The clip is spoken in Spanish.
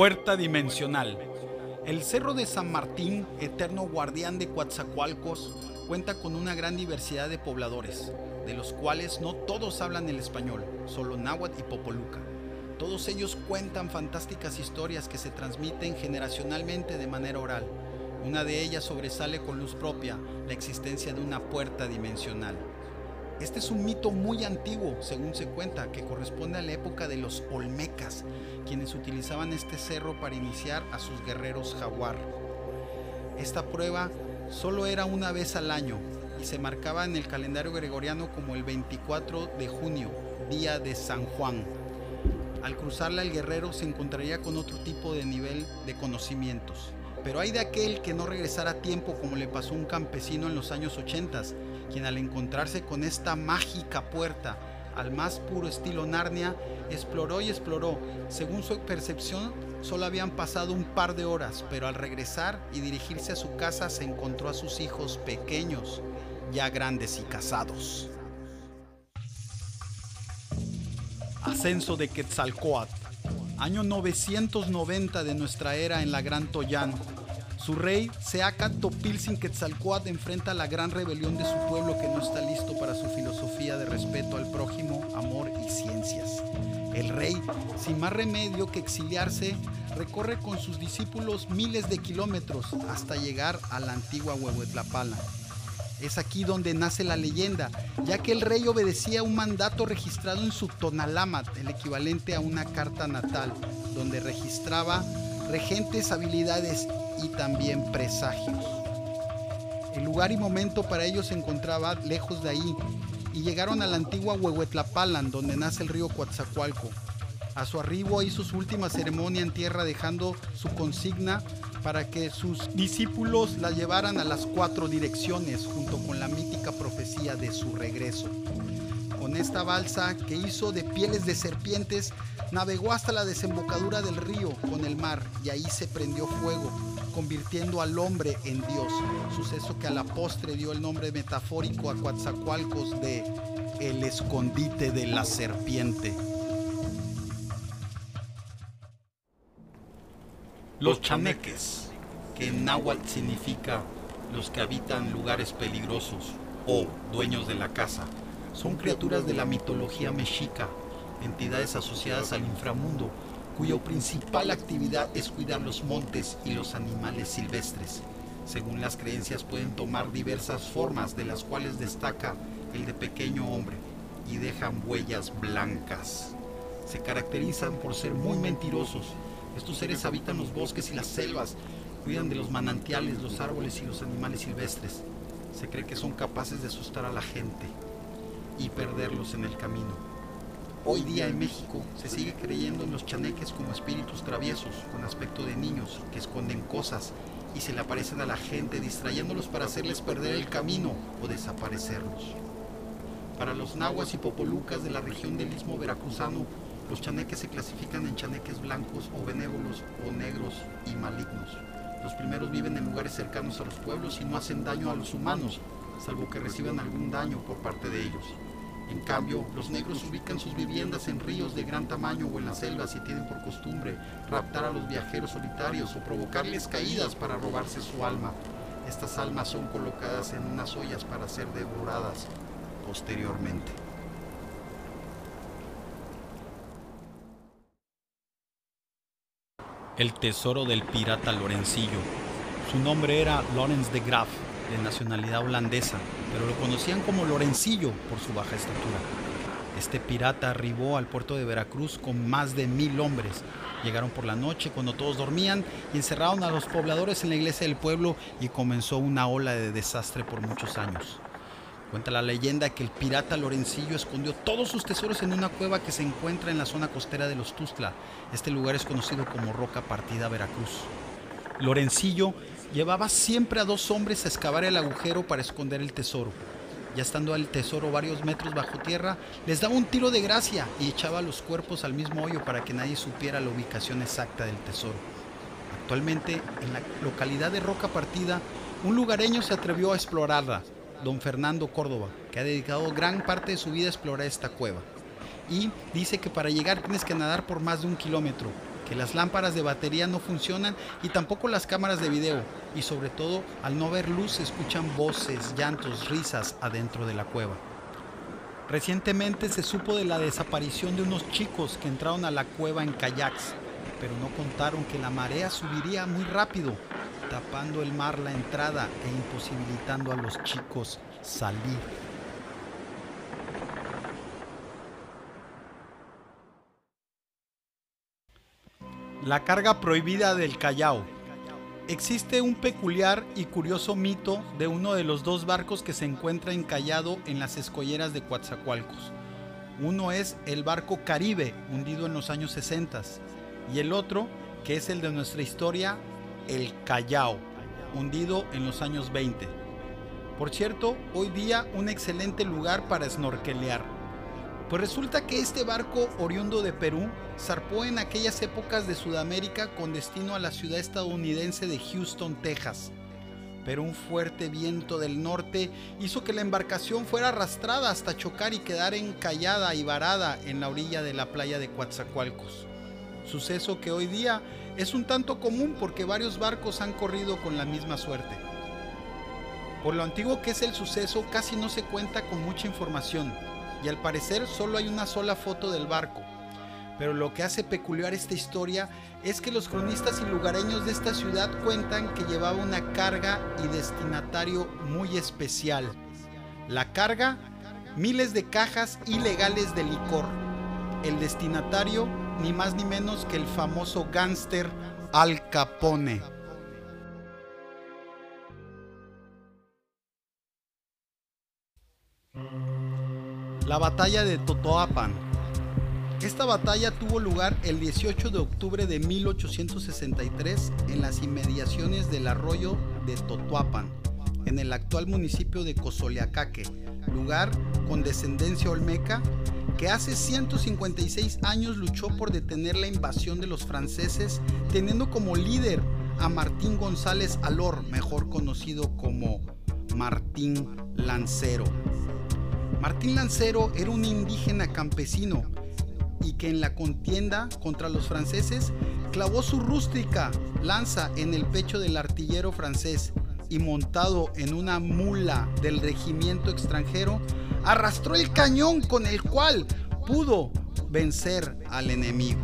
Puerta dimensional. El Cerro de San Martín, eterno guardián de Coatzacoalcos, cuenta con una gran diversidad de pobladores, de los cuales no todos hablan el español, solo náhuatl y popoluca. Todos ellos cuentan fantásticas historias que se transmiten generacionalmente de manera oral. Una de ellas sobresale con luz propia, la existencia de una puerta dimensional. Este es un mito muy antiguo, según se cuenta, que corresponde a la época de los Olmecas, quienes utilizaban este cerro para iniciar a sus guerreros jaguar. Esta prueba solo era una vez al año y se marcaba en el calendario gregoriano como el 24 de junio, día de San Juan. Al cruzarla el guerrero se encontraría con otro tipo de nivel de conocimientos. Pero hay de aquel que no regresara a tiempo como le pasó a un campesino en los años 80, quien al encontrarse con esta mágica puerta, al más puro estilo Narnia, exploró y exploró. Según su percepción, solo habían pasado un par de horas, pero al regresar y dirigirse a su casa se encontró a sus hijos pequeños, ya grandes y casados. Ascenso de Quetzalcoatl, año 990 de nuestra era en la Gran Toyán. Su rey, Seacat Topilzin Quetzalcoatl, enfrenta la gran rebelión de su pueblo que no está listo para su filosofía de respeto al prójimo, amor y ciencias. El rey, sin más remedio que exiliarse, recorre con sus discípulos miles de kilómetros hasta llegar a la antigua Huehuetlapala, es aquí donde nace la leyenda, ya que el rey obedecía un mandato registrado en su Tonalamat, el equivalente a una carta natal, donde registraba regentes, habilidades y también presagios. El lugar y momento para ellos se encontraba lejos de ahí y llegaron a la antigua Huehuetlapalan, donde nace el río Coatzacoalco. A su arribo hizo su última ceremonia en tierra dejando su consigna para que sus discípulos la llevaran a las cuatro direcciones junto con la mítica profecía de su regreso. Con esta balsa que hizo de pieles de serpientes, navegó hasta la desembocadura del río con el mar y ahí se prendió fuego, convirtiendo al hombre en Dios, suceso que a la postre dio el nombre metafórico a Coatzacoalcos de el escondite de la serpiente. Los chaneques, que en náhuatl significa los que habitan lugares peligrosos o dueños de la casa, son criaturas de la mitología mexica, entidades asociadas al inframundo, cuya principal actividad es cuidar los montes y los animales silvestres. Según las creencias pueden tomar diversas formas, de las cuales destaca el de pequeño hombre, y dejan huellas blancas. Se caracterizan por ser muy mentirosos, estos seres habitan los bosques y las selvas, cuidan de los manantiales, los árboles y los animales silvestres. Se cree que son capaces de asustar a la gente y perderlos en el camino. Hoy día en México se sigue creyendo en los chaneques como espíritus traviesos, con aspecto de niños, que esconden cosas y se le aparecen a la gente distrayéndolos para hacerles perder el camino o desaparecerlos. Para los nahuas y popolucas de la región del Istmo Veracruzano, los chaneques se clasifican en chaneques blancos o benévolos o negros y malignos. Los primeros viven en lugares cercanos a los pueblos y no hacen daño a los humanos, salvo que reciban algún daño por parte de ellos. En cambio, los negros ubican sus viviendas en ríos de gran tamaño o en las selvas y tienen por costumbre raptar a los viajeros solitarios o provocarles caídas para robarse su alma. Estas almas son colocadas en unas ollas para ser devoradas posteriormente. el tesoro del pirata Lorencillo. Su nombre era Lorenz de Graaf, de nacionalidad holandesa, pero lo conocían como Lorencillo por su baja estatura. Este pirata arribó al puerto de Veracruz con más de mil hombres. Llegaron por la noche cuando todos dormían y encerraron a los pobladores en la iglesia del pueblo y comenzó una ola de desastre por muchos años. Cuenta la leyenda que el pirata Lorencillo escondió todos sus tesoros en una cueva que se encuentra en la zona costera de los Tuzla. Este lugar es conocido como Roca Partida Veracruz. Lorencillo llevaba siempre a dos hombres a excavar el agujero para esconder el tesoro. Ya estando el tesoro varios metros bajo tierra, les daba un tiro de gracia y echaba los cuerpos al mismo hoyo para que nadie supiera la ubicación exacta del tesoro. Actualmente, en la localidad de Roca Partida, un lugareño se atrevió a explorarla don Fernando Córdoba, que ha dedicado gran parte de su vida a explorar esta cueva. Y dice que para llegar tienes que nadar por más de un kilómetro, que las lámparas de batería no funcionan y tampoco las cámaras de video, y sobre todo al no ver luz se escuchan voces, llantos, risas adentro de la cueva. Recientemente se supo de la desaparición de unos chicos que entraron a la cueva en kayaks, pero no contaron que la marea subiría muy rápido, tapando el mar la entrada e imposibilitando a los chicos salir. La carga prohibida del Callao. Existe un peculiar y curioso mito de uno de los dos barcos que se encuentra encallado en las escolleras de Coatzacoalcos. Uno es el barco Caribe, hundido en los años 60, y el otro, que es el de nuestra historia, el Callao, hundido en los años 20. Por cierto, hoy día un excelente lugar para snorkelear. Pues resulta que este barco oriundo de Perú zarpó en aquellas épocas de Sudamérica con destino a la ciudad estadounidense de Houston, Texas. Pero un fuerte viento del norte hizo que la embarcación fuera arrastrada hasta chocar y quedar encallada y varada en la orilla de la playa de Coatzacoalcos. Suceso que hoy día es un tanto común porque varios barcos han corrido con la misma suerte. Por lo antiguo que es el suceso, casi no se cuenta con mucha información y al parecer solo hay una sola foto del barco. Pero lo que hace peculiar esta historia es que los cronistas y lugareños de esta ciudad cuentan que llevaba una carga y destinatario muy especial. La carga, miles de cajas ilegales de licor. El destinatario, ni más ni menos que el famoso gángster Al Capone. La batalla de Totoapan. Esta batalla tuvo lugar el 18 de octubre de 1863 en las inmediaciones del arroyo de Totoapan, en el actual municipio de Cozoleacaque, lugar con descendencia olmeca que hace 156 años luchó por detener la invasión de los franceses, teniendo como líder a Martín González Alor, mejor conocido como Martín Lancero. Martín Lancero era un indígena campesino y que en la contienda contra los franceses clavó su rústica lanza en el pecho del artillero francés y montado en una mula del regimiento extranjero, arrastró el cañón con el cual pudo vencer al enemigo.